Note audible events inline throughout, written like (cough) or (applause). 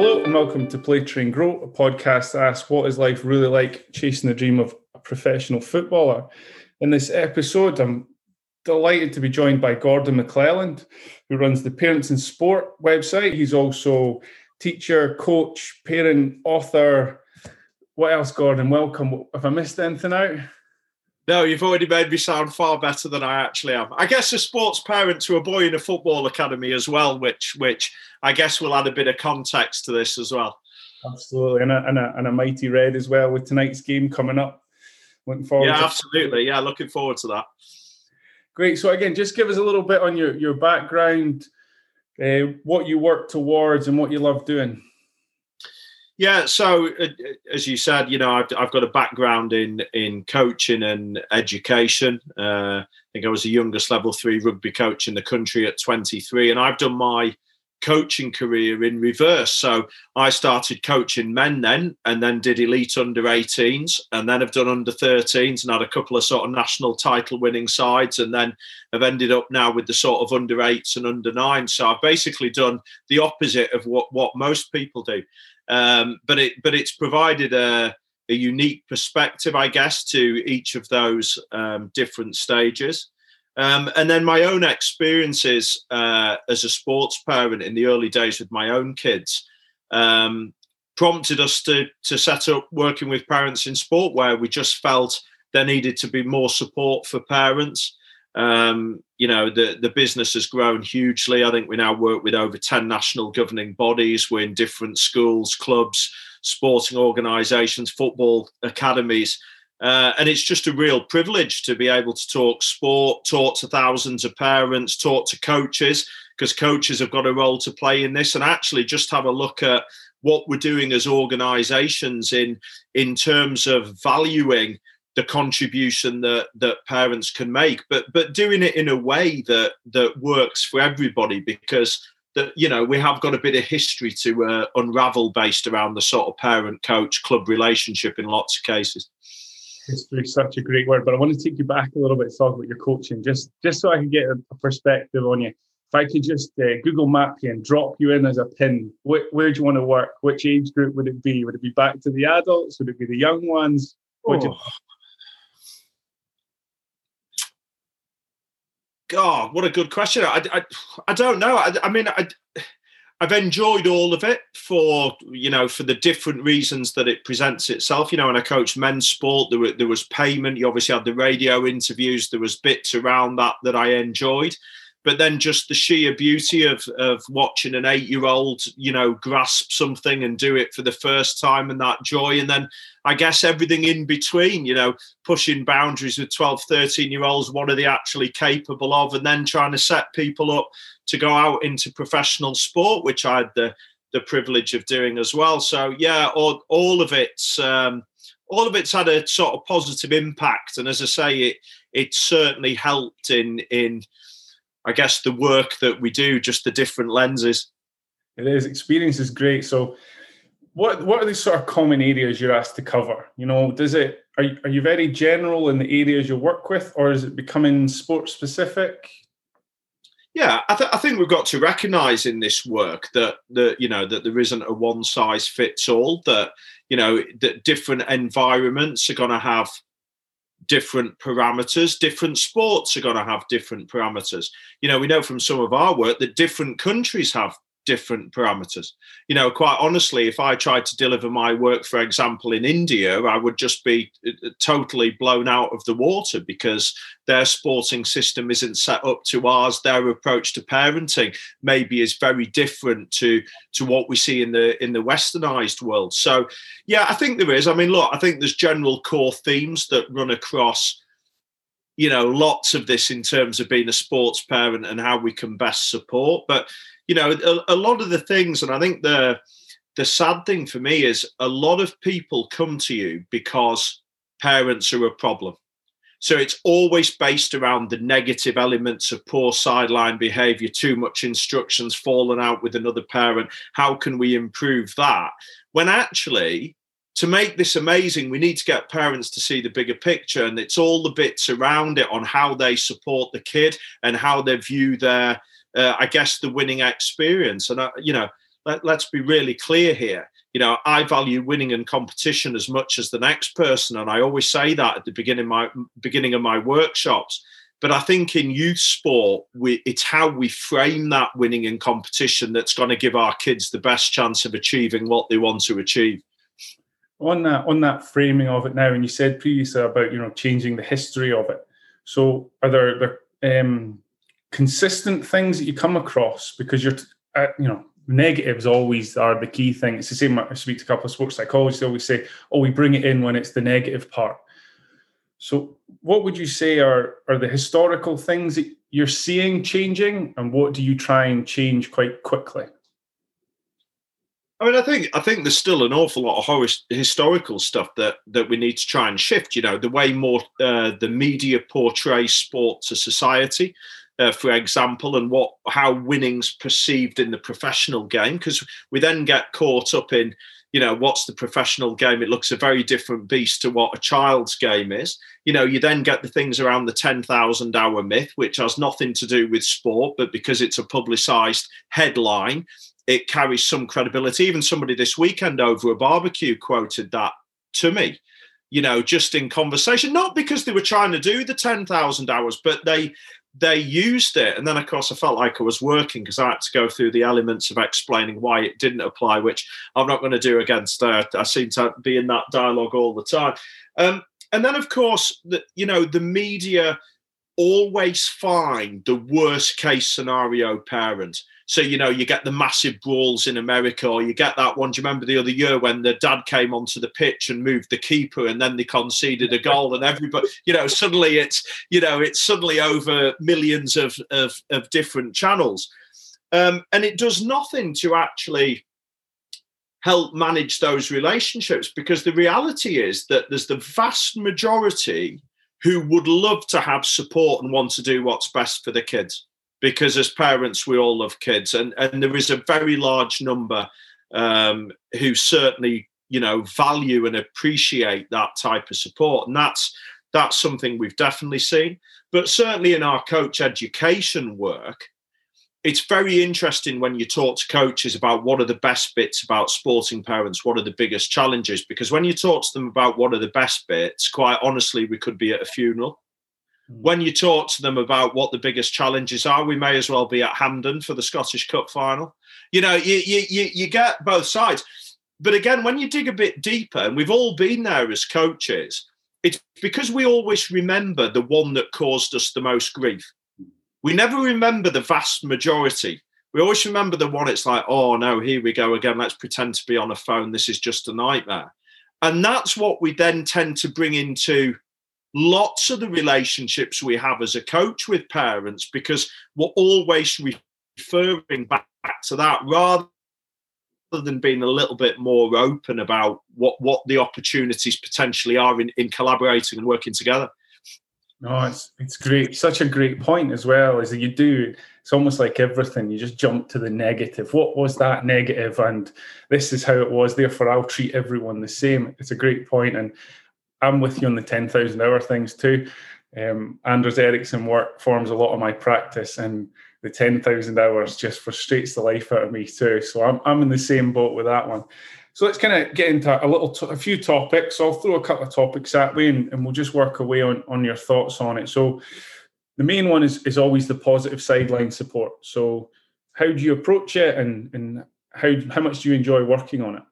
Hello and welcome to Play Train Grow, a podcast that asks what is life really like chasing the dream of a professional footballer. In this episode, I'm delighted to be joined by Gordon McClelland, who runs the Parents in Sport website. He's also teacher, coach, parent, author. What else, Gordon? Welcome. Have I missed anything out? No, you've already made me sound far better than I actually am. I guess a sports parent to a boy in a football academy as well, which which I guess will add a bit of context to this as well. Absolutely, and a, and a, and a mighty red as well with tonight's game coming up. Looking forward. Yeah, absolutely. Yeah, looking forward to that. Great. So again, just give us a little bit on your your background, uh, what you work towards, and what you love doing. Yeah, so uh, as you said, you know, I've, I've, got a background in in coaching and education. Uh, I think I was the youngest level three rugby coach in the country at 23, and I've done my coaching career in reverse. So I started coaching men then, and then did elite under 18s, and then have done under 13s, and had a couple of sort of national title winning sides, and then have ended up now with the sort of under eights and under nines. So I've basically done the opposite of what what most people do. Um, but it but it's provided a, a, unique perspective, I guess, to each of those um, different stages. Um, and then my own experiences uh, as a sports parent in the early days with my own kids um, prompted us to to set up working with parents in sport, where we just felt there needed to be more support for parents. Um, you know, the, the business has grown hugely. I think we now work with over 10 national governing bodies. We're in different schools, clubs, sporting organisations, football academies. Uh, and it's just a real privilege to be able to talk sport, talk to thousands of parents, talk to coaches, because coaches have got a role to play in this, and actually just have a look at what we're doing as organisations in in terms of valuing the contribution that that parents can make but but doing it in a way that that works for everybody because that you know we have got a bit of history to uh, unravel based around the sort of parent coach club relationship in lots of cases history is such a great word but i want to take you back a little bit to talk about your coaching just just so i can get a, perspective on you if i could just uh, google map you and drop you in as a pin where, where do you want to work which age group would it be would it be back to the adults would it be the young ones oh. God, what a good question. I, I, I don't know. I, I mean, I, I've enjoyed all of it for you know for the different reasons that it presents itself. You know, when I coached men's sport, there, were, there was payment. You obviously had the radio interviews. There was bits around that that I enjoyed but then just the sheer beauty of of watching an eight year old you know grasp something and do it for the first time and that joy. And then i guess everything in between you know pushing boundaries with 12 13 year olds what are they actually capable of? And then trying to set people up to go out into professional sport which i had the the privilege of doing as well. So yeah all, all of it's um, all of it's had a sort of positive impact. And as i say it it certainly helped in in I guess the work that we do, just the different lenses. It is. Experience is great. So, what what are the sort of common areas you're asked to cover? You know, does it are you, are you very general in the areas you work with, or is it becoming sport specific? Yeah, I, th- I think we've got to recognise in this work that that you know that there isn't a one size fits all. That you know that different environments are going to have different parameters. Different sports are going to have different parameters. You know, we know from some of our work that different countries have different parameters. You know, quite honestly, if I tried to deliver my work, for example, in India, I would just be uh, uh, totally blown out of the water because their sporting system isn't set up to ours. Their approach to parenting maybe is very different to to what we see in the in the westernized world. So, yeah, I think there is. I mean, look, I think there's general core themes that run across you know lots of this in terms of being a sports parent and how we can best support but you know, a, a lot of the things, and I think the the sad thing for me is a lot of people come to you because parents are a problem. So it's always based around the negative elements of poor sideline behavior, too much instructions, falling out with another parent. How can we improve that? When actually, to make this amazing, we need to get parents to see the bigger picture. And it's all the bits around it on how they support the kid and how they view their uh, I guess, the winning experience. And, I, you know, let, let's be really clear here. You know, I value winning and competition as much as the next person, and I always say that at the beginning of my beginning of my workshops. But I think in youth sport, we, it's how we frame that winning and competition that's going to give our kids the best chance of achieving what they want to achieve. On that, on that framing of it now, and you said previously about you know changing the history of it. So, are there, there um, consistent things that you come across because you're, uh, you know, negatives always are the key thing. It's the same. I speak to a couple of sports psychologists. They always say, "Oh, we bring it in when it's the negative part." So, what would you say are are the historical things that you're seeing changing, and what do you try and change quite quickly? I mean, I think I think there's still an awful lot of historical stuff that that we need to try and shift. You know, the way more uh, the media portrays sport to society, uh, for example, and what how winning's perceived in the professional game, because we then get caught up in you know what's the professional game? It looks a very different beast to what a child's game is. You know you then get the things around the 10,000 hour myth which has nothing to do with sport but because it's a publicized headline it carries some credibility. Even somebody this weekend over a barbecue quoted that to me you know just in conversation. Not because they were trying to do the 10,000 hours but they they used it. And then, of course, I felt like I was working because I had to go through the elements of explaining why it didn't apply, which I'm not going to do against. Uh, I seem to be in that dialogue all the time. Um, and then, of course, the, you know, the media always find the worst case scenario parent. So, you know, you get the massive brawls in America, or you get that one. Do you remember the other year when the dad came onto the pitch and moved the keeper and then they conceded a goal and everybody, you know, suddenly it's, you know, it's suddenly over millions of, of, of different channels. Um, and it does nothing to actually help manage those relationships because the reality is that there's the vast majority who would love to have support and want to do what's best for the kids because as parents we all love kids. And and there is a very large number um, who certainly you know value and appreciate that type of support. And that's that's something we've definitely seen. But certainly in our coach education work it's very interesting when you talk to coaches about what are the best bits about sporting parents what are the biggest challenges? Because when you talk to them about what are the best bits quite honestly we could be at a funeral. Hmm. when you talk to them about what the biggest challenges are, we may as well be at Hampden for the Scottish Cup final. You know, you you you get both sides. But again, when you dig a bit deeper, and we've all been there as coaches, it's because we always remember the one that caused us the most grief. We never remember the vast majority. We always remember the one it's like, oh no, here we go again. Let's pretend to be on a phone. This is just a nightmare. And that's what we then tend to bring into lots of the relationships we have as a coach with parents because we're always referring back to that rather than being a little bit more open about what what the opportunities potentially are in, in collaborating and working together. No, it's it's great. Such a great point as well. Is that you do it's almost like everything. You just jump to the negative. What was that negative? And this is how it was. Therefore, I'll treat everyone the same. It's a great. And I'm with you on the 10,000 hour things too. Um, Anders Ericsson work forms a lot of my practice, and the 10,000 hours just frustrates the life out of me too. So I'm, I'm in the same boat with that one. So let's kind of get into a little, a few topics. I'll throw a couple of topics that way, and, and we'll just work away on, on your thoughts on it. So the main one is, is always the positive sideline support. So how do you approach it, and, and how, how much do you enjoy working on it?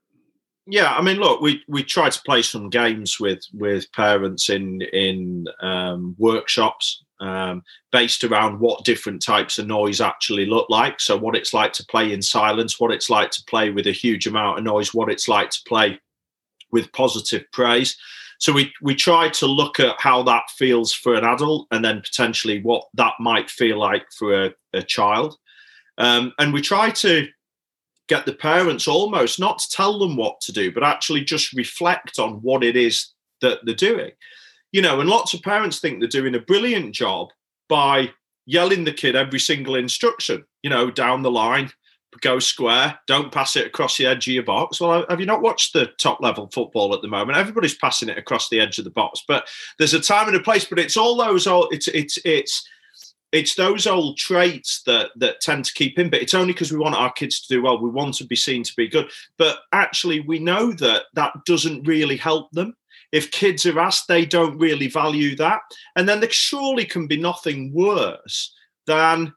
Yeah, I mean, look, we we try to play some games with with parents in in um, workshops um, based around what different types of noise actually look like. So, what it's like to play in silence, what it's like to play with a huge amount of noise, what it's like to play with positive praise. So we we try to look at how that feels for an adult, and then potentially what that might feel like for a, a child. Um, and we try to get the parents almost not to tell them what to do, but actually just reflect on what it is that they're doing. You know, and lots of parents think they're doing a brilliant job by yelling the kid every single instruction, you know, down the line, go square, don't pass it across the edge of your box. Well, have you not watched the top level football at the moment? Everybody's passing it across the edge of the box, but there's a time and a place. But it's all those. All it's it's it's it's those old traits that that tend to keep in but it's only because we want our kids to do well we want to be seen to be good. But actually we know that that doesn't really help them. If kids are asked they don't really value that. And then there surely can be nothing worse than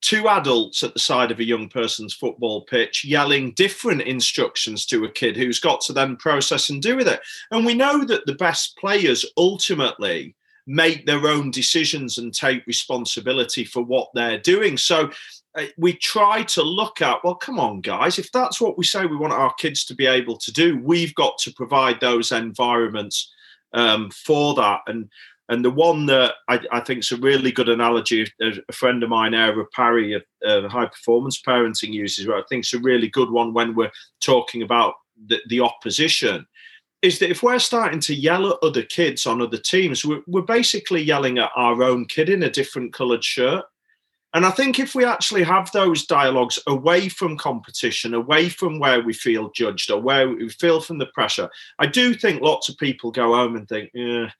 two adults at the side of a young person's football pitch yelling different instructions to a kid who's got to then process and do with it. And we know that the best players ultimately make their own decisions and take responsibility for what they're doing. So uh, we try to look at, well, come on, guys, if that's what we say we want our kids to be able to do, we've got to provide those environments um, for that. And and the one that I, I think is a really good analogy, a friend of mine, Era Parry, a, high performance parenting uses, where I think it's a really good one when we're talking about the, the opposition is that if we're starting to yell at other kids on other teams, we're, we're basically yelling at our own kid in a different coloured shirt. And I think if we actually have those dialogues away from competition, away from where we feel judged or where we feel from the pressure, I do think lots of people go home and think, yeah,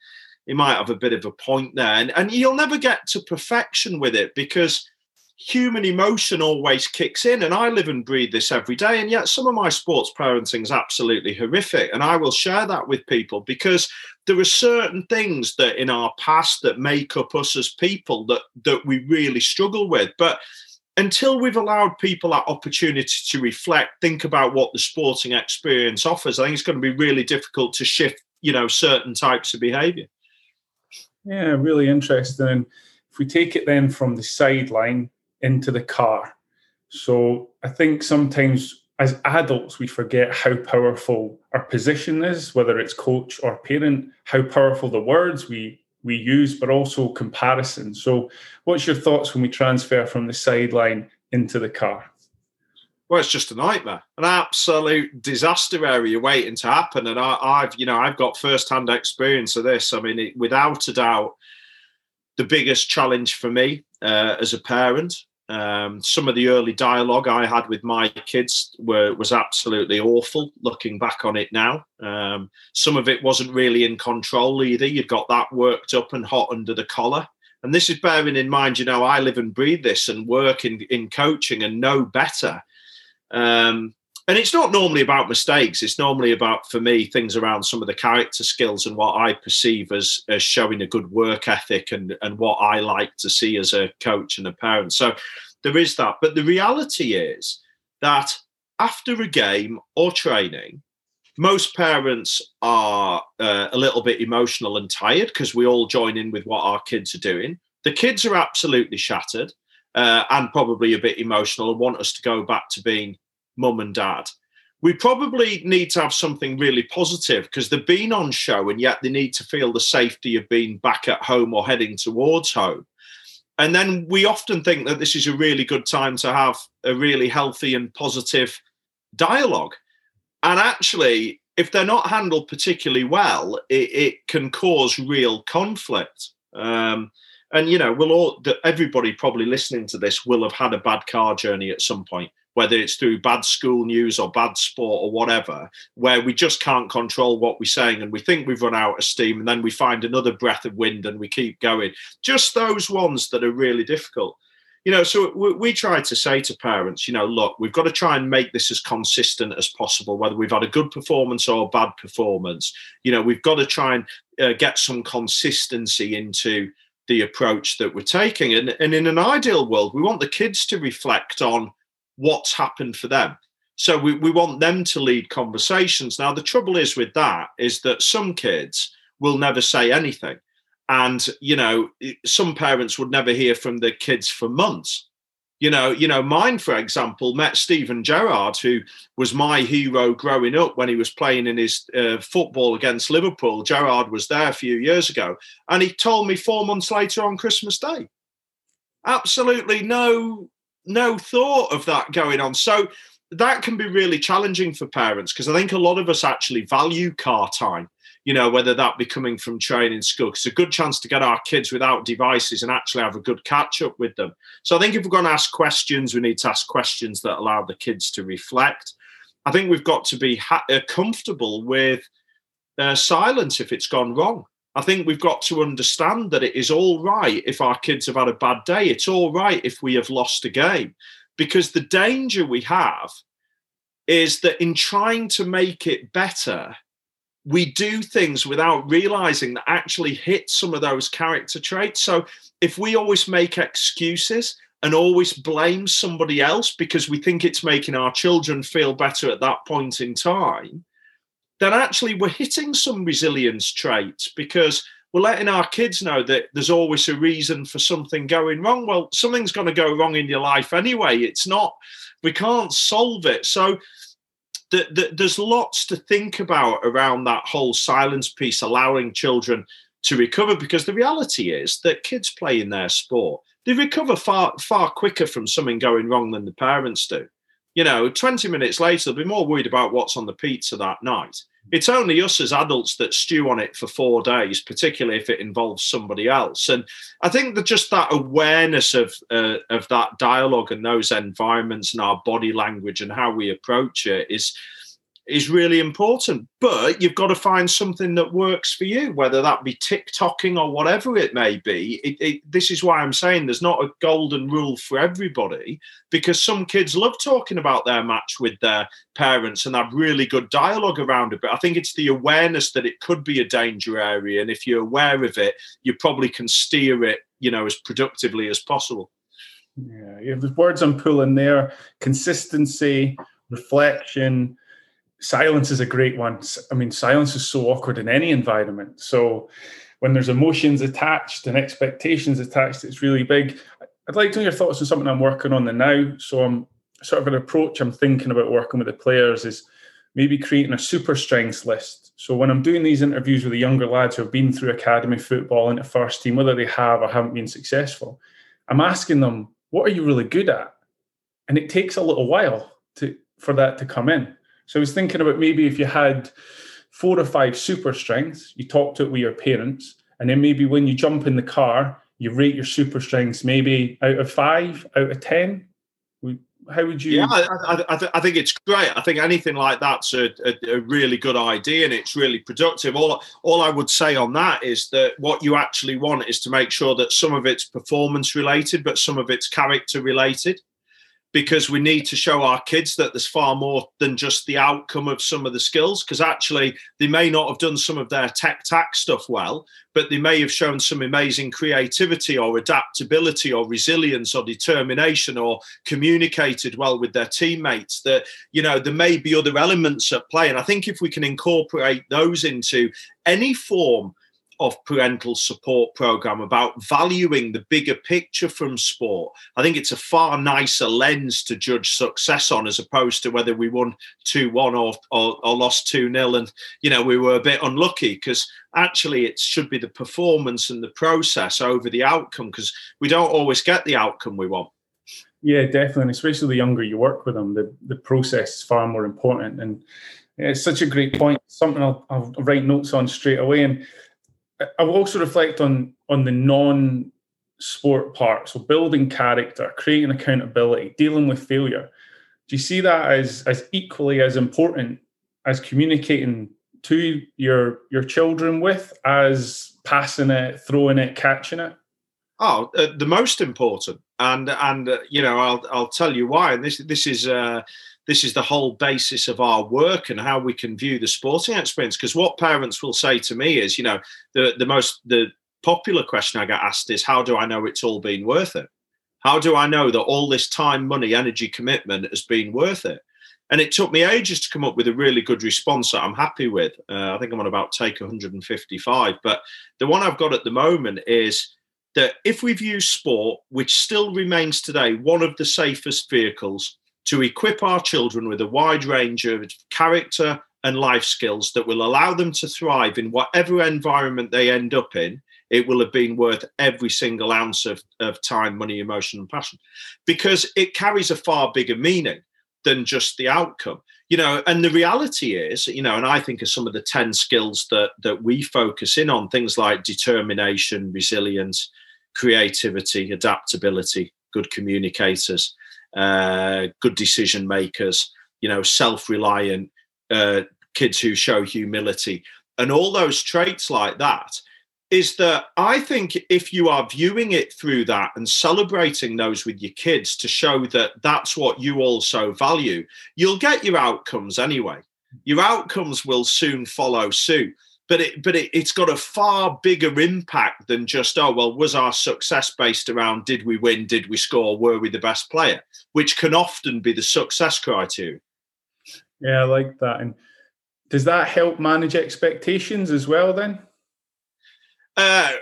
he might have a bit of a point there. And, and you'll never get to perfection with it because human emotion always kicks in and i live and breathe this every day and yet some of my sports parenting is absolutely horrific and i will share that with people because there are certain things that in our past that make up us as people that that we really struggle with. But until we've allowed people that opportunity to reflect think about what the sporting experience offers i think it's going to be really difficult to shift you know certain types of behavior. Yeah really interesting. If we take it then from the sideline into the car. So I think sometimes as adults, we forget how powerful our position is, whether it's coach or parent, how powerful the words we we use, but also comparison. So, what's your thoughts when we transfer from the sideline into the car? Well, it's just a nightmare, an absolute disaster area waiting to happen. And I, have you know, I've got first-hand experience of this. I mean, it, without a doubt, the biggest challenge for me uh, as a parent um, some of the early dialogue I had with my kids were was absolutely awful. Looking back on it now, um, some of it wasn't really in control either. You've got that worked up and hot under the collar. And this is bearing in mind, you know, I live and breathe this and work in, in coaching and know better. Um, and it's not normally about mistakes. It's normally about, for me, things around some of the character skills and what I perceive as, as showing a good work ethic and, and what I like to see as a coach and a parent. So there is that. But the reality is that after a game or training, most parents are uh, a little bit emotional and tired because we all join in with what our kids are doing. The kids are absolutely shattered uh, and probably a bit emotional and want us to go back to being mum and dad. We probably need to have something really positive because they've been on show and yet they need to feel the safety of being back at home or heading towards home. And then we often think that this is a really good time to have a really healthy and positive dialogue. And actually, if they're not handled particularly well, it, it can cause real conflict. Um, and you know, we'll all everybody probably listening to this will have had a bad car journey at some point whether it's through bad school news or bad sport or whatever, where we just can't control what we're saying and we think we've run out of steam and then we find another breath of wind and we keep going. Just those ones that are really difficult. You know, so we, try to say to parents, you know, look, we've got to try and make this as consistent as possible, whether we've had a good performance or a bad performance. You know, we've got to try and uh, get some consistency into the approach that we're taking. And, and in an ideal world, we want the kids to reflect on what's happened for them. So we, we want them to lead conversations. Now, the trouble is with that is that some kids will never say anything. And, you know, some parents would never hear from their kids for months. You know, you know, mine, for example, met Steven Gerrard, who was my hero growing up when he was playing in his uh, football against Liverpool. Gerrard was there a few years ago, and he told me four months later on Christmas Day. Absolutely no no thought of that going on. So that can be really challenging for parents because I think a lot of us actually value car time. You know, whether that be coming from training school, it's a good chance to get our kids without devices and actually have a good catch up with them. So I think if we're going to ask questions, we need to ask questions that allow the kids to reflect. I think we've got to be ha- uh, comfortable with uh, silence if it's gone wrong. I think we've got to understand that it is all right if our kids have had a bad day. It's all right if we have lost a game. Because the danger we have is that in trying to make it better, we do things without realizing that actually hit some of those character traits. So if we always make excuses and always blame somebody else because we think it's making our children feel better at that point in time, then actually we're hitting some resilience traits because we're letting our kids know that there's always a reason for something going wrong. Well, something's going to go wrong in your life anyway. It's not, we can't solve it. So the, the, there's lots to think about around that whole silence piece, allowing children to recover because the reality is that kids play in their sport. They recover far, far quicker from something going wrong than the parents do. You know, 20 minutes later, they'll be more worried about what's on the pizza that night it's only us as adults that stew on it for four days, particularly if it involves somebody else. And I think that just that awareness of uh, of that dialogue and those environments and our body language and how we approach it is is really important. But you've got to find something that works for you, whether that be TikToking or whatever it may be. It, it, this is why I'm saying there's not a golden rule for everybody, because some kids love talking about their match with their parents and have really good dialogue around it. But I think it's the awareness that it could be a danger area. And if you're aware of it, you probably can steer it, you know, as productively as possible. Yeah, yeah. The words I'm pulling there: consistency, reflection, silence is a great one. I mean, silence is so awkward in any environment. So when there's emotions attached and expectations attached, it's really big. I'd like to know your thoughts on something I'm working on the now. So I'm sort of an approach I'm thinking about working with the players is maybe creating a super strengths list. So when I'm doing these interviews with the younger lads who have been through academy football into first team, whether they have or haven't been successful, I'm asking them, what are you really good at? And it takes a little while to for that to come in. So I was thinking about maybe if you had four or five super strengths, you talked to it with your parents, and then maybe when you jump in the car, you rate your super strengths maybe out of five, out of ten. How would you? Yeah, I, I, I think it's great. I think anything like that's a, a, a, really good idea, and it's really productive. All all I would say on that is that what you actually want is to make sure that some of it's performance related, but some of it's character related because we need to show our kids that there's far more than just the outcome of some of the skills. Because actually, they may not have done some of their tech tac stuff well, but they may have shown some amazing creativity or adaptability or resilience or determination or communicated well with their teammates. That, you know, there may be other elements at play. And I think if we can incorporate those into any form of parental support program about valuing the bigger picture from sport. I think it's a far nicer lens to judge success on as opposed to whether we won 2 1 or, or, or lost 2 0 and, you know, we were a bit unlucky because actually it should be the performance and the process over the outcome because we don't always get the outcome we want. Yeah, definitely. And especially the younger you work with them, the, the process is far more important. And it's such a great point. Something I'll, I'll write notes on straight away. And I will also reflect on on the non sport part. So building character, creating accountability, dealing with failure. Do you see that as as equally as important as communicating to your your children with as passing it, throwing it, catching it? Oh, uh, the most important, and and uh, you know, I'll I'll tell you why. And this this is uh, this is the whole basis of our work and how we can view the sporting experience. Because what parents will say to me is, you know, the the most the popular question I get asked is, how do I know it's all been worth it? How do I know that all this time, money, energy, commitment has been worth it? And it took me ages to come up with a really good response that I'm happy with. Uh, I think I'm on about take 155. But the one I've got at the moment is that if we view sport, which still remains today one of the safest vehicles to equip our children with a wide range of character and life skills that will allow them to thrive in whatever environment they end up in, it will have been worth every single ounce of, of time, money, emotion, and passion because it carries a far bigger meaning than just the outcome. You know, and the reality is, you know, and I think of some of the 10 skills that that we focus in on, things like determination, resilience, creativity, adaptability, good communicators uh, good decision makers, you know, self reliant, uh, kids who show humility, and all those traits like that. is that I think if you are viewing it through that and celebrating those with your kids to show that that's what you also value, you'll get your outcomes anyway. Your outcomes will soon follow suit. But it, but it, it's got a far bigger impact than just oh well was our success based around did we win did we score were we the best player which can often be the success criteria. Yeah, I like that. And does that help manage expectations as well then? Uh,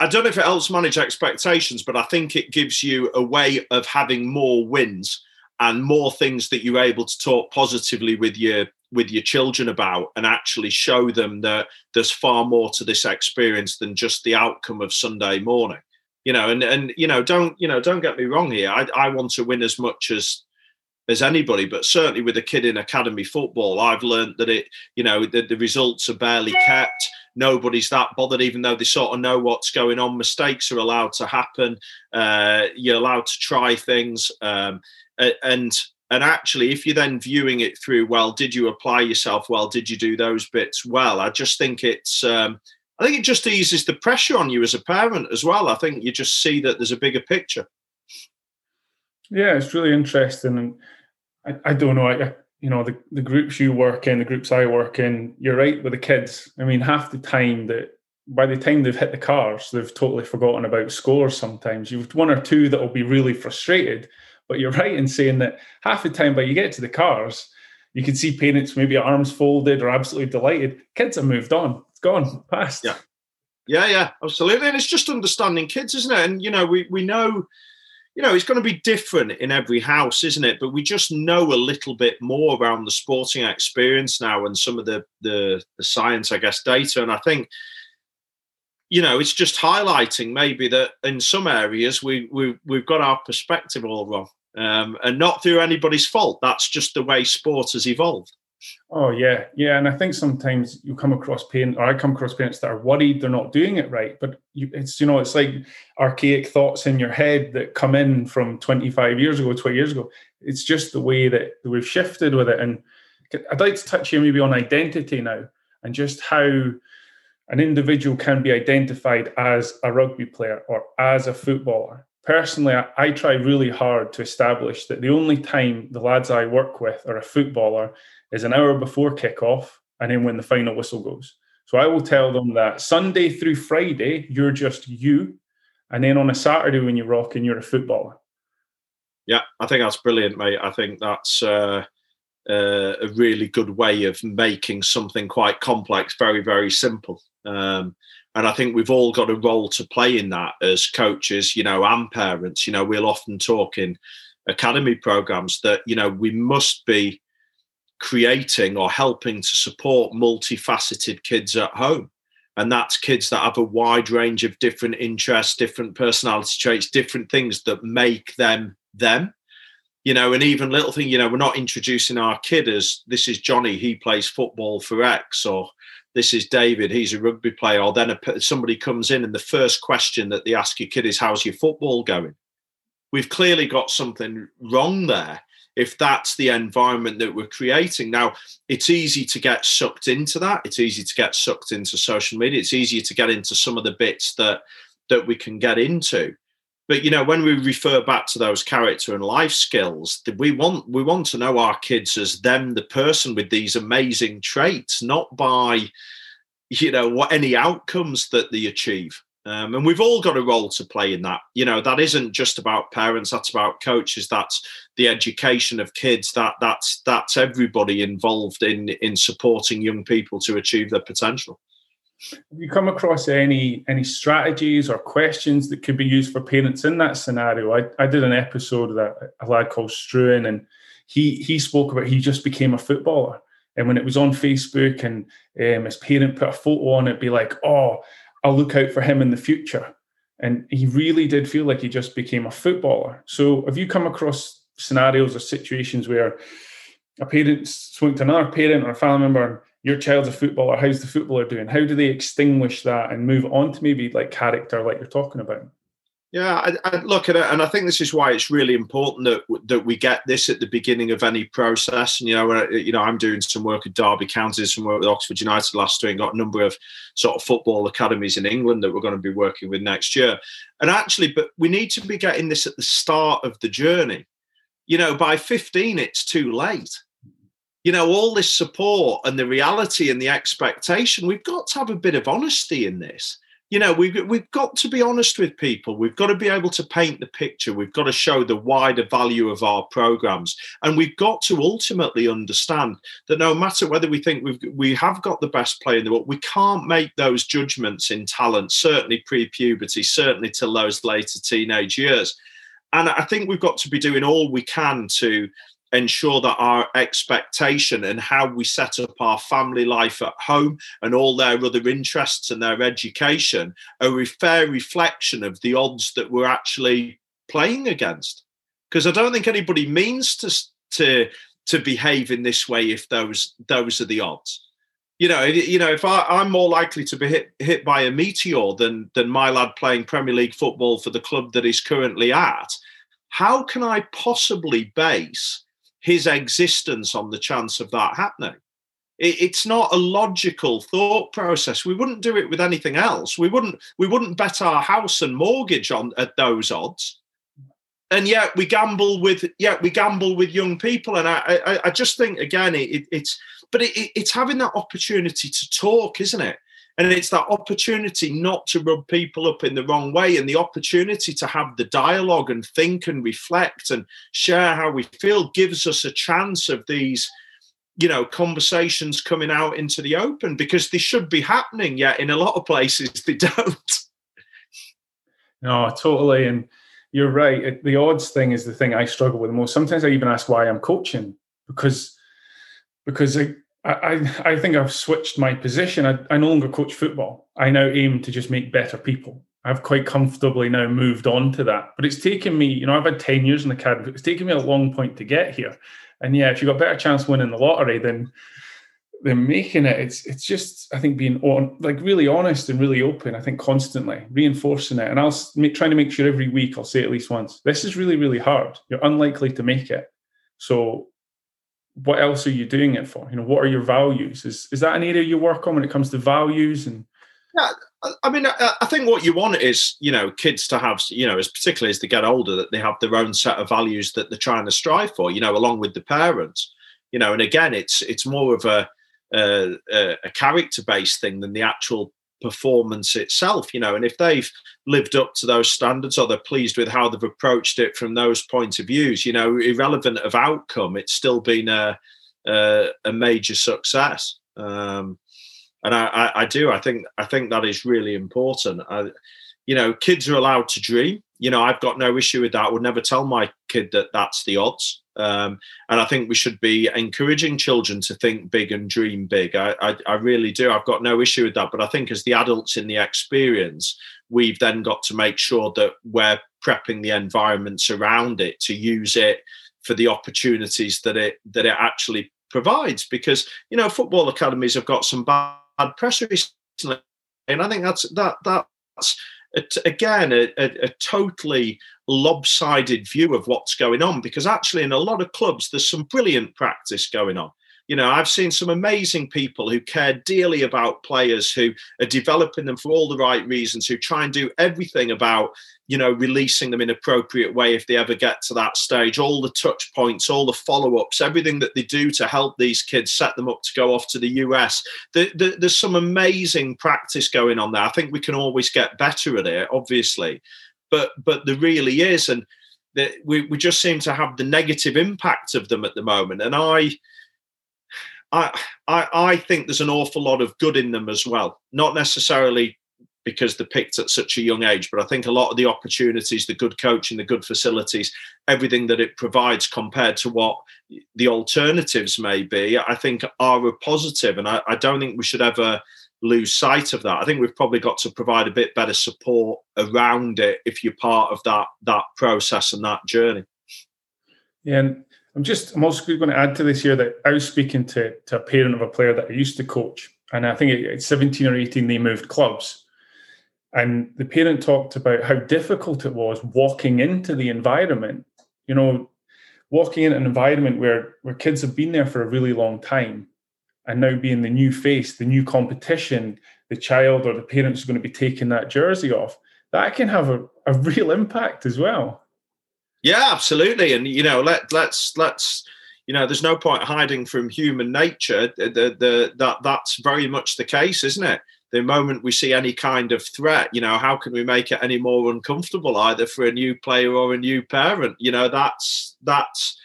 I don't know if it helps manage expectations, but I think it gives you a way of having more wins and more things that you're able to talk positively with your with your children about and actually show them that there's far more to this experience than just the outcome of Sunday morning. You know, and and you know, don't you know, don't get me wrong here. I, I want to win as much as as anybody, but certainly with a kid in academy football, I've learned that it, you know, the, the results are barely kept. Nobody's that bothered, even though they sort of know what's going on. Mistakes are allowed to happen. Uh, you're allowed to try things, um, and and actually, if you're then viewing it through, well, did you apply yourself well? Did you do those bits well? I just think it's. Um, I think it just eases the pressure on you as a parent as well. I think you just see that there's a bigger picture. Yeah, it's really interesting, and I, I don't know. I, you know, the, the groups you work in, the groups I work in, you're right with the kids. I mean, half the time that by the time they've hit the cars, they've totally forgotten about scores sometimes. You've one or two that will be really frustrated, but you're right in saying that half the time by you get to the cars, you can see parents maybe arms folded or absolutely delighted. Kids have moved on. It's gone, past. Yeah. Yeah, yeah, absolutely. And it's just understanding kids, isn't it? And you know, we we know you know, it's going to be different in every house, isn't it? But we just know a little bit more around the sporting experience now and some of the the, the science, I guess, data. And I think, you know, it's just highlighting maybe that in some areas we we we've got our perspective all wrong, um, and not through anybody's fault. That's just the way sport has evolved. Oh yeah, yeah, and I think sometimes you come across parents, or I come across parents that are worried they're not doing it right. But you, it's you know, it's like archaic thoughts in your head that come in from 25 years ago, 20 years ago. It's just the way that we've shifted with it. And I'd like to touch here maybe on identity now, and just how an individual can be identified as a rugby player or as a footballer. Personally, I, I try really hard to establish that the only time the lads I work with are a footballer is an hour before kickoff and then when the final whistle goes. So I will tell them that Sunday through Friday, you're just you. And then on a Saturday when you rock and you're a footballer. Yeah, I think that's brilliant, mate. I think that's uh, uh, a really good way of making something quite complex very, very simple. Um, and I think we've all got a role to play in that as coaches, you know, and parents. You know, we'll often talk in academy programs that, you know, we must be creating or helping to support multifaceted kids at home. And that's kids that have a wide range of different interests, different personality traits, different things that make them them. You know, and even little thing, you know, we're not introducing our kid as this is Johnny, he plays football for X, or this is David, he's a rugby player. Or then a, somebody comes in and the first question that they ask your kid is, How's your football going? We've clearly got something wrong there if that's the environment that we're creating. Now, it's easy to get sucked into that. It's easy to get sucked into social media. It's easier to get into some of the bits that that we can get into. But you know, when we refer back to those character and life skills, we want we want to know our kids as them, the person with these amazing traits, not by you know what any outcomes that they achieve. Um, and we've all got a role to play in that. You know, that isn't just about parents. That's about coaches. That's the education of kids. That that's that's everybody involved in in supporting young people to achieve their potential. Have you come across any any strategies or questions that could be used for parents in that scenario? I, I did an episode of a lad called Struan, and he he spoke about he just became a footballer. And when it was on Facebook and um, his parent put a photo on it, be like, oh, I'll look out for him in the future. And he really did feel like he just became a footballer. So have you come across scenarios or situations where a parent spoke to another parent or a family member and your child's a footballer, how's the footballer doing? How do they extinguish that and move on to maybe like character like you're talking about? Yeah, I, I look at it, and I think this is why it's really important that that we get this at the beginning of any process. And you know, you know, I'm doing some work at Derby County, some work with Oxford United last week, got a number of sort of football academies in England that we're going to be working with next year. And actually, but we need to be getting this at the start of the journey. You know, by 15, it's too late. You know, all this support and the reality and the expectation, we've got to have a bit of honesty in this you know we've, we've got to be honest with people. We've got to be able to paint the picture. We've got to show the wider value of our programs. And we've got to ultimately understand that no matter whether we think we've we have got the best player in the world we can't make those judgments in talent certainly pre-puberty certainly till those later teenage years. And i think we've got to be doing all we can to ensure that our expectation and how we set up our family life at home and all their other interests and their education are a fair reflection of the odds that we're actually playing against. Because I don't think anybody means to to to behave in this way if those those are the odds. You know, you know, if I, I'm more likely to be hit hit by a meteor than than my lad playing Premier League football for the club that he's currently at, how can I possibly base his existence on the chance of that happening. It, it's not a logical thought process. We wouldn't do it with anything else. We wouldn't we wouldn't bet our house and mortgage on at those odds. And yet we gamble with yeah we gamble with young people. And I I, I just think again it, it's but it, it's having that opportunity to talk, isn't it? And it's that opportunity not to rub people up in the wrong way and the opportunity to have the dialogue and think and reflect and share how we feel gives us a chance of these you know conversations coming out into the open because they should be happening yet in a lot of places they don't. (laughs) No totally. And you're right. The odds thing is the thing i struggle with the most. Sometimes i even ask why i'm coaching because because I, I think I've switched my position. I, I no longer coach football. I now aim to just make better people. I've quite comfortably now moved on to that. But it's taken me, you know, I've had 10 years in the academy. It's taken me a long point to get here. And yeah, if you've got a better chance winning the lottery than than making it, it's it's just I think being on like really honest and really open. I think constantly reinforcing it, and I'll make, trying to make sure every week I'll say at least once, this is really really hard. You're unlikely to make it, so what else are you doing it for? You know, what are your values? Is is that an area you work on when it comes to values and? Yeah, I mean, I think what you want is you know kids to have you know, as particularly as they get older, that they have their own set of values that they're trying to strive for. You know, along with the parents. You know, and again, it's it's more of a uh, uh, a, a character based thing than the actual performance itself you know and if they've lived up to those standards or they're pleased with how they've approached it from those point of views you know irrelevant of outcome it's still been a a, a major success. Um, and I, I, I, do i think i think that is really important. I, you know kids are allowed to dream. You know i've got no issue with that. I would never tell my kid that that's the odds um, and I think we should be encouraging children to think big and dream big. I, I, I, really do. I've got no issue with that. But I think as the adults in the experience, we've then got to make sure that we're prepping the environments around it to use it for the opportunities that it that it actually provides. Because you know, football academies have got some bad press recently, and I think that's that that's again a, a, a, totally lopsided view of what's going on because actually in a lot of clubs there's some brilliant practice going on you know i've seen some amazing people who care dearly about players who are developing them for all the right reasons who try and do everything about you know, releasing them in appropriate way if they ever get to that stage. All the touch points, all the follow ups, everything that they do to help these kids set them up to go off to the US. The, the, there's some amazing practice going on there. I think we can always get better at it, obviously, but but there really is, and we we just seem to have the negative impact of them at the moment. And I. I, I, I think there's an awful lot of good in them as well. Not necessarily because they're picked at such a young age. But I think a lot of the opportunities, the good coaching, the good facilities, everything that it provides compared to what the alternatives may be, I think are a positive. And I, I don't think we should ever lose sight of that. I think we've probably got to provide a bit better support around it if you're part of that that process and that journey. Yeah, and I'm just I'm also going to add to this here that I was speaking to, to a parent of a player that I used to coach, and I think at 17 or 18 they moved clubs, And the parent talked about how difficult it was walking into the environment. You know, walking in an environment where where kids have been there for a really long time and now being the new face, the new competition, the child or the parents are going to be taking that jersey off, that can have a, a real impact as well. Yeah, absolutely. And you know, let let's let's you know, there's no point hiding from human nature. The, the, the, that that's very much the case, isn't it? The moment we see any kind of threat, you know, how can we make it any more uncomfortable either for a new player or a new parent? You know, that's that's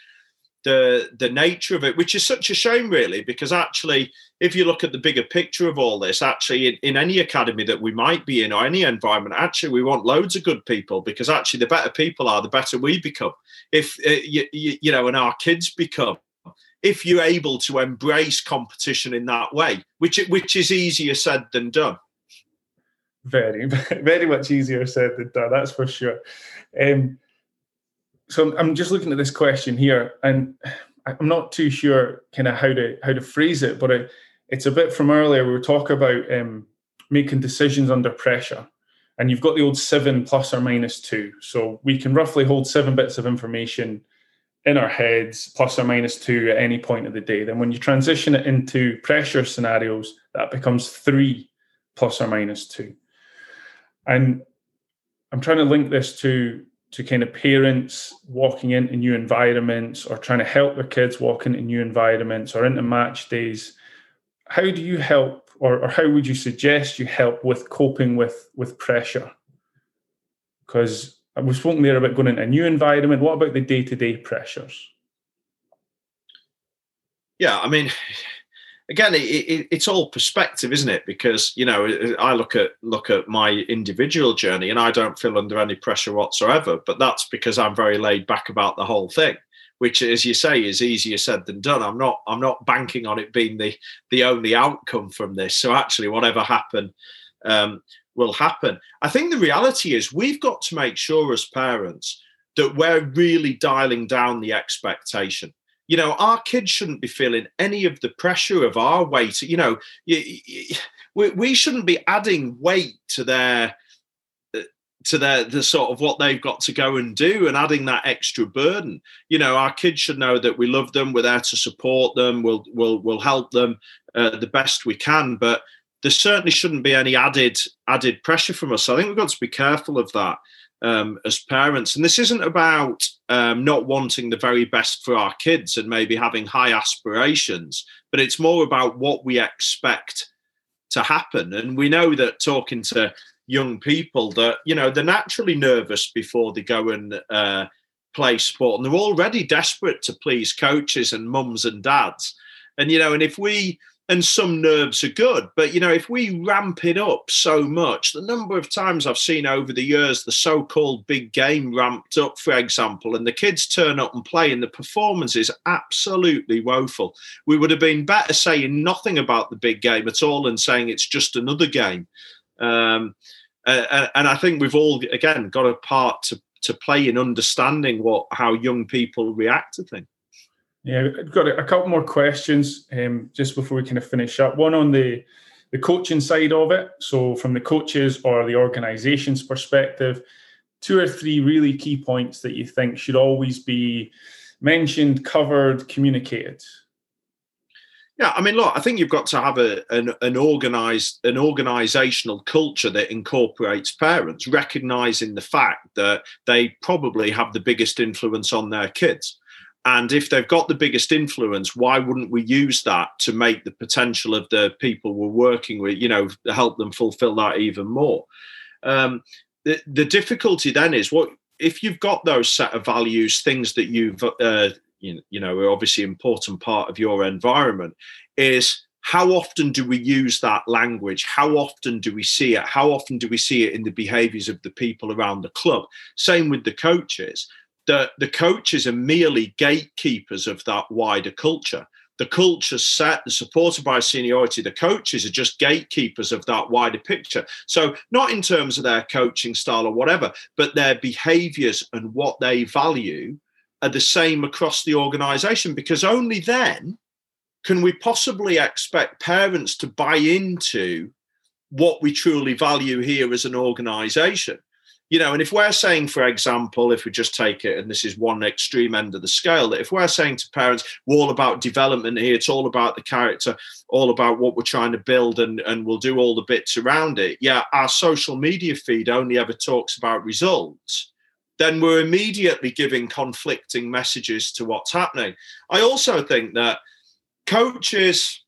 the the nature of it, which is such a shame, really, because actually, if you look at the bigger picture of all this, actually, in, in any academy that we might be in or any environment, actually, we want loads of good people because actually, the better people are, the better we become. If uh, you, you, you know, and our kids become, if you're able to embrace competition in that way, which which is easier said than done. Very, (laughs) very much easier said than done. That's for sure. Um, so I'm just looking at this question here, and I'm not too sure kind of how to how to phrase it, but it, it's a bit from earlier. We were talking about um, making decisions under pressure, and you've got the old seven plus or minus two. So we can roughly hold seven bits of information in our heads, plus or minus two at any point of the day. Then when you transition it into pressure scenarios, that becomes three plus or minus two. And I'm trying to link this to to kind of parents walking into new environments or trying to help their kids walk into new environments or into match days how do you help or, or how would you suggest you help with coping with with pressure? Because we've spoken there about going into a new environment. What about the day-to-day pressures? Yeah i mean again, it, it, it's all perspective, isn't it? Because you know, I look at look at my individual journey, and I don't feel under any pressure whatsoever. But that's because I'm very laid back about the whole thing, which, as you say, is easier said than done. I'm not I'm not banking on it being the the only outcome from this. So actually, whatever happen. Um, will happen. I think the reality is we've got to make sure as parents that we're really dialing down the expectation you know our kids shouldn't be feeling any of the pressure of our weight you know we, we shouldn't be adding weight to their uh, to their the sort of what they've got to go and do and adding that extra burden. You know our kids should know that we love them we're there to support them we'll we'll, we'll help them uh, the best we can but there certainly shouldn't be any added added pressure from us i think we've got to be careful of that um, as parents. And this isn't about um, not wanting the very best for our kids and maybe having high aspirations, but it's more about what we expect to happen. And we know that talking to young people that, you know, they're naturally nervous before they go and uh, play sport and they're already desperate to please coaches and mums and dads. And, you know, and if we, and some nerves are good. But you know, if we ramp it up so much, the number of times I've seen over the years the so-called big game ramped up, for example, and the kids turn up and play, and the performance is absolutely woeful. We would have been better saying nothing about the big game at all and saying it's just another game. Um, uh, and I think we've all again got a part to to play in understanding what how young people react to things. Yeah, I've got a couple more questions um, just before we kind of finish up. One on the the coaching side of it. So, from the coaches or the organisation's perspective, two or three really key points that you think should always be mentioned, covered, communicated. Yeah, I mean, look, I think you've got to have a, an, an organized, an organizational culture that incorporates parents, recognizing the fact that they probably have the biggest influence on their kids. And if they've got the biggest influence, why wouldn't we use that to make the potential of the people we're working with, you know, help them fulfill that even more? Um, the, the difficulty then is what if you've got those set of values, things that you've, uh, you, you know, are obviously important part of your environment, is how often do we use that language? How often do we see it? How often do we see it in the behaviors of the people around the club? Same with the coaches the, the coaches are merely gatekeepers of that wider culture. The culture set, supported by seniority, the coaches are just gatekeepers of that wider picture. So, not in terms of their coaching style or whatever, but their behaviors and what they value are the same across the organization because only then can we possibly expect parents to buy into what we truly value here as an organization you know, and if we're saying, for example, if we just take it, and this is one extreme end of the scale, that if we're saying to parents, we're all about development here, it's all about the character, all about what we're trying to build, and, and we'll do all the bits around it. Yeah, our social media feed only ever talks about results. Then we're immediately giving conflicting messages to what's happening. I also think that coaches,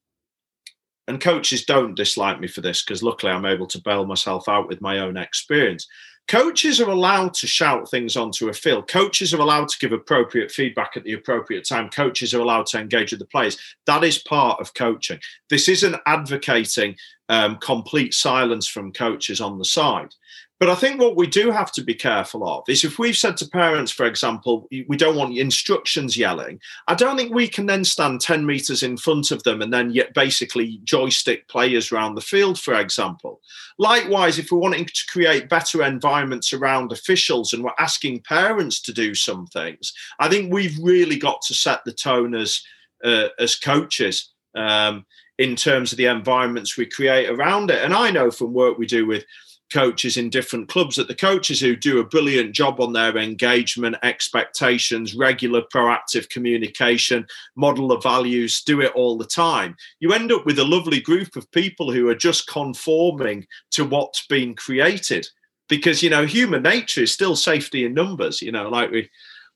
and coaches don't dislike me for this because luckily I'm able to bail myself out with my own experience coaches are allowed to shout things onto a field. Coaches are allowed to give appropriate feedback at the appropriate time. Coaches are allowed to engage with the players. That is part of coaching. This isn't advocating um, complete silence from coaches on the side. But I think what we do have to be careful of is if we've said to parents, for example, we don't want instructions yelling, I don't think we can then stand 10 meters in front of them and then yet basically joystick players around the field, for example. Likewise, if we're wanting to create better environments around officials and we're asking parents to do some things, I think we've really got to set the tone as, uh, as coaches. Um, in terms of the environments we create around it. And I know from work we do with coaches in different clubs that the coaches who do a brilliant job on their engagement expectations regular proactive communication model the values do it all the time. You end up with a lovely group of people who are just conforming to what's been created because you know human nature is still safety in numbers you know like we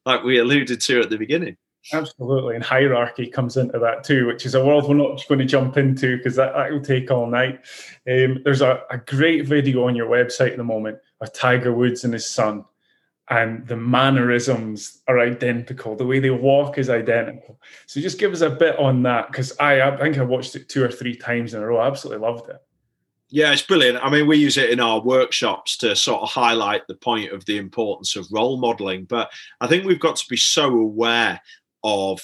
like we alluded to at the beginning Absolutely, and hierarchy comes into that too, which is a world we're not going to jump into because that, will take all night. Um, there's a, a great video on your website at the moment of Tiger Woods and his son, and the mannerisms are identical. The way they walk is identical. So just give us a bit on that because I, I think I watched it two or three times in a row. I absolutely loved it. Yeah, it's brilliant. I mean, we use it in our workshops to sort of highlight the point of the importance of role modeling. But I think we've got to be so aware of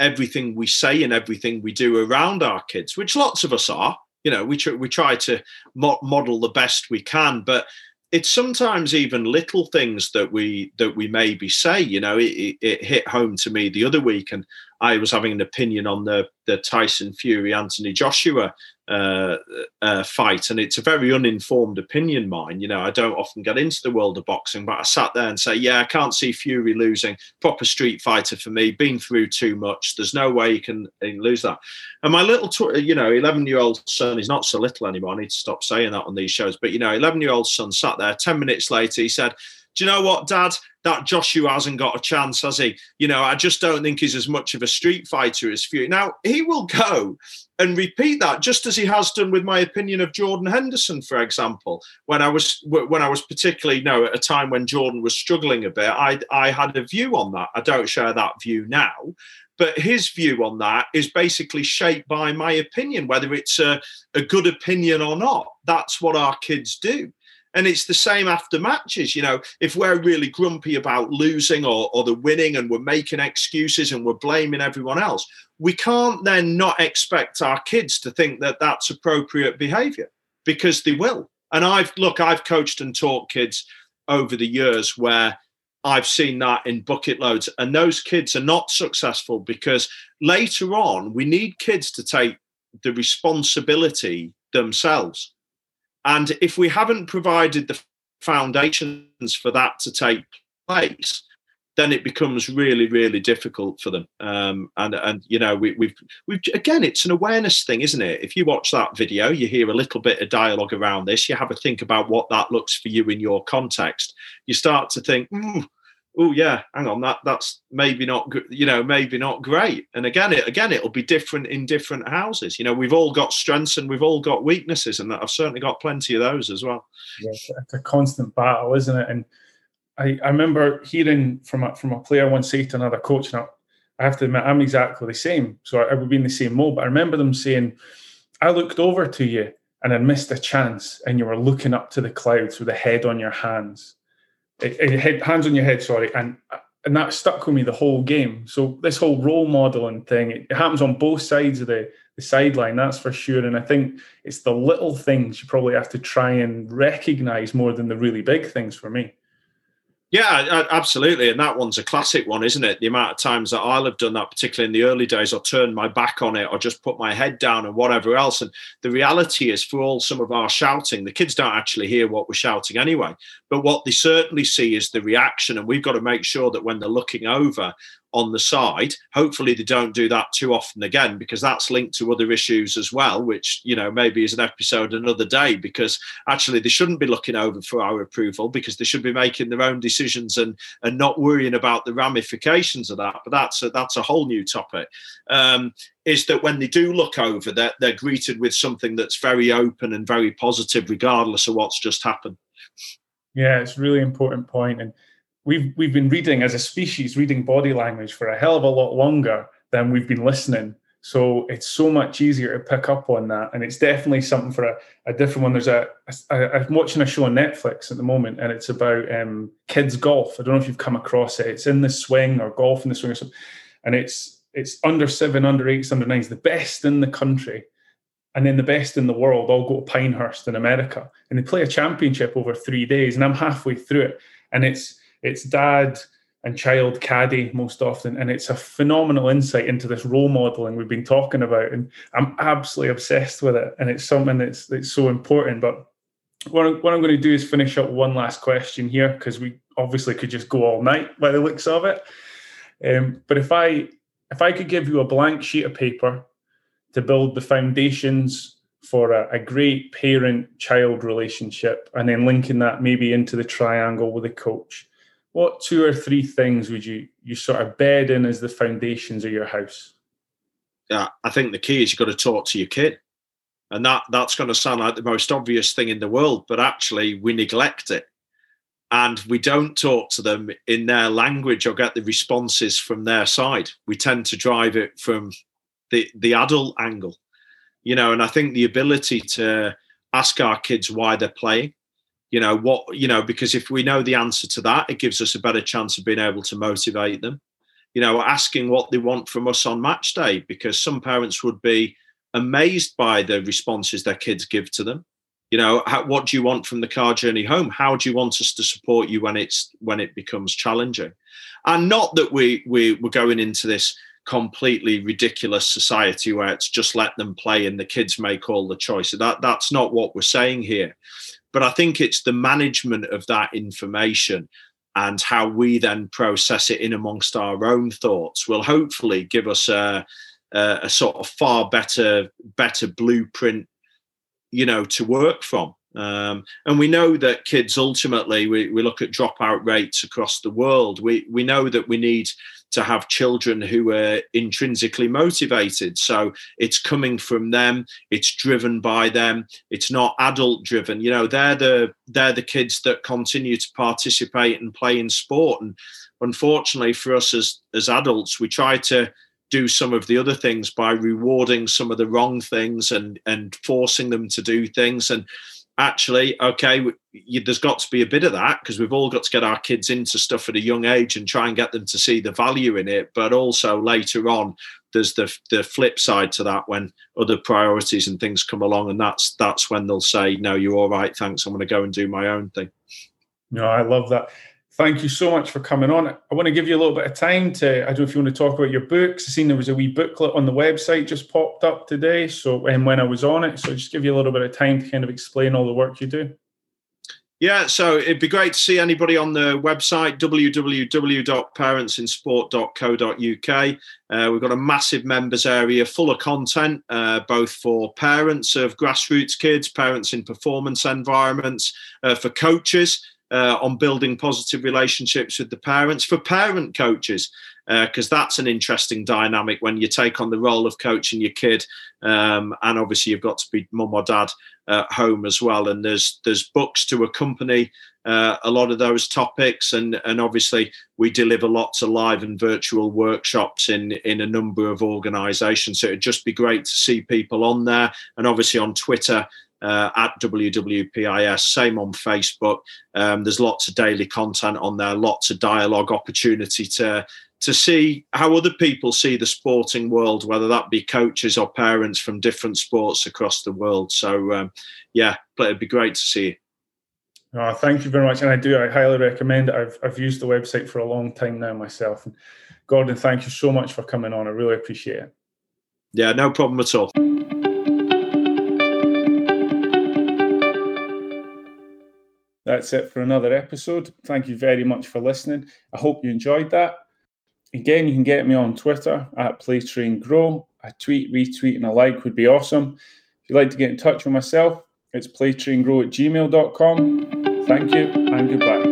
everything we say and everything we do around our kids, which lots of us are. You know, we tr- we try to mo- model the best we can, but it's sometimes even little things that we that we maybe say. You know, it, it hit home to me the other week, and I was having an opinion on the the Tyson Fury Anthony Joshua uh, uh, fight, and it's a very uninformed opinion mine. You know, I don't often get into the world of boxing, but I sat there and say, yeah, I can't see Fury losing. Proper street fighter for me. Been through too much. There's no way he can, he can lose that. And my little, tw- you know, 11 year old son, he's not so little anymore. I need to stop saying that on these shows. But you know, 11 year old son sat there. Ten minutes later, he said, "Do you know what, Dad? that Joshua hasn't got a chance, has he? You know, I just don't think he's as much of a street fighter as Fury. Now, he will go and repeat that just as he has done with my opinion of Jordan Henderson, for example. When I was when I was particularly, you know, at a time when Jordan was struggling a bit, I I had a view on that. I don't share that view now. But his view on that is basically shaped by my opinion, whether it's a, a good opinion or not. That's what our kids do. And it's the same after matches. You know, if we're really grumpy about losing or, or the winning and we're making excuses and we're blaming everyone else, we can't then not expect our kids to think that that's appropriate behavior because they will. And I've, look, I've coached and taught kids over the years where I've seen that in bucket loads. And those kids are not successful because later on, we need kids to take the responsibility themselves. And if we haven't provided the foundations for that to take place, then it becomes really, really difficult for them. Um, and and you know, we, we've we've again, it's an awareness thing, isn't it? If you watch that video, you hear a little bit of dialogue around this. You have a think about what that looks for you in your context. You start to think, mm, oh yeah, hang on, that that's maybe not you know maybe not great. And again, it again it'll be different in different houses. You know, we've all got strengths and we've all got weaknesses, and I've certainly got plenty of those as well. It's a constant battle, isn't it? And I, I remember hearing from a, from a player once say to another coach, and I, have to admit I'm exactly the same. So I would be in the same mold. But I remember them saying, "I looked over to you." And I missed a chance, and you were looking up to the clouds with a head on your hands Eh, eh, head, hands on your head, sorry, and and that stuck with me the whole game. So this whole role modeling thing, it happens on both sides of the, the sideline, that's for sure. And I think it's the little things you probably have to try and recognize more than the really big things for me. Yeah, absolutely. And that one's a classic one, isn't it? The amount of times that I'll have done that, particularly in the early days, or turned my back on it or just put my head down and whatever else. And the reality is, for all some of our shouting, the kids don't actually hear what we're shouting anyway. But what they certainly see is the reaction. And we've got to make sure that when they're looking over, on the side. Hopefully, they don't do that too often again because that's linked to other issues as well, which you know maybe is an episode another day. Because actually, they shouldn't be looking over for our approval because they should be making their own decisions and and not worrying about the ramifications of that. But that's a, that's a whole new topic. Um, is that when they do look over, they're, they're greeted with something that's very open and very positive, regardless of what's just happened. Yeah, it's really important point and we've we've been reading as a species, reading body language for a hell of a lot longer than we've been listening. So it's so much easier to pick up on that, and it's definitely something for a, a different one. There's a, a I'm watching a show on Netflix at the moment, and it's about um, kids golf. I don't know if you've come across it. It's in the swing or golf in the swing or something, and it's it's under seven, under eights, under nines, the best in the country, and then the best in the world all go to Pinehurst in America, and they play a championship over three days, and I'm halfway through it, and it's it's dad and child caddy most often. And it's a phenomenal insight into this role modeling we've been talking about. And i'm absolutely obsessed with it. And it's something that's that's so important. But what I'm, what I'm going to do is finish up one last question here because we obviously could just go all night by the looks of it. Um, but if i if i could give you a blank sheet of paper to build the foundations for a, a great parent child relationship and then linking that maybe into the triangle with a coach what two or three things would you you sort of bed in as the foundations of your house? Yeah, I think the key is you've got to talk to your kid. And that that's going to sound like the most obvious thing in the world, but actually we neglect it. And we don't talk to them in their language or get the responses from their side. We tend to drive it from the the adult angle. You know, and I think the ability to ask our kids why they're playing you know what you know because if we know the answer to that it gives us a better chance of being able to motivate them you know asking what they want from us on match day because some parents would be amazed by the responses their kids give to them you know how, what do you want from the car journey home how do you want us to support you when it's when it becomes challenging and not that we, we we're going into this completely ridiculous society where it's just let them play and the kids make all the choices that that's not what we're saying here but I think it's the management of that information and how we then process it in amongst our own thoughts will hopefully give us a, a, a sort of far better better blueprint, you know, to work from. Um, and we know that kids ultimately, we, we look at dropout rates across the world. We we know that we need to have children who are intrinsically motivated. So it's coming from them, it's driven by them, it's not adult driven. You know, they're the they're the kids that continue to participate and play in sport. And unfortunately for us as as adults, we try to do some of the other things by rewarding some of the wrong things and and forcing them to do things and actually, okay, you, there's got to be a bit of that because we've all got to get our kids into stuff at a young age and try and get them to see the value in it. But also later on, there's the the flip side to that when other priorities and things come along, and that's that's when they'll say, "No, you're all right, thanks. I'm going to go and do my own thing." No, I love that thank you so much for coming on. I want to give you a little bit of time to, I don't know if you want to talk about your books. I seen there was a wee booklet on the website just popped up today. So, and when I was on it, so just give you a little bit of time to kind of explain all the work you do. Yeah, so it'd be great to see anybody on the website www.parentsinsport.co.uk. Uh, we've got a massive members area full of content, uh, both for parents of grassroots kids, parents in performance environments, uh, for coaches uh, on building positive relationships with the parents for parent coaches because uh, that's an interesting dynamic when you take on the role of coaching your kid um, and obviously you've got to be mum or dad at home as well. And there's there's books to accompany uh, a lot of those topics. And and obviously we deliver lots of live and virtual workshops in in a number of organizations. So it'd just be great to see people on there. And obviously on twitter uh, at WWPIS, same on Facebook. Um, there's lots of daily content on there, lots of dialogue opportunity to to see how other people see the sporting world, whether that be coaches or parents from different sports across the world. So, um, yeah, it'd be great to see you. Oh, thank you very much. And I do, I highly recommend it. I've, I've used the website for a long time now myself. And Gordon, thank you so much for coming on. I really appreciate it. Yeah, no problem at all. That's it for another episode. Thank you very much for listening. I hope you enjoyed that. Again, you can get me on Twitter at PlayTrainGrow. A tweet, retweet, and a like would be awesome. If you'd like to get in touch with myself, it's playtraingrow at gmail.com. Thank you and goodbye.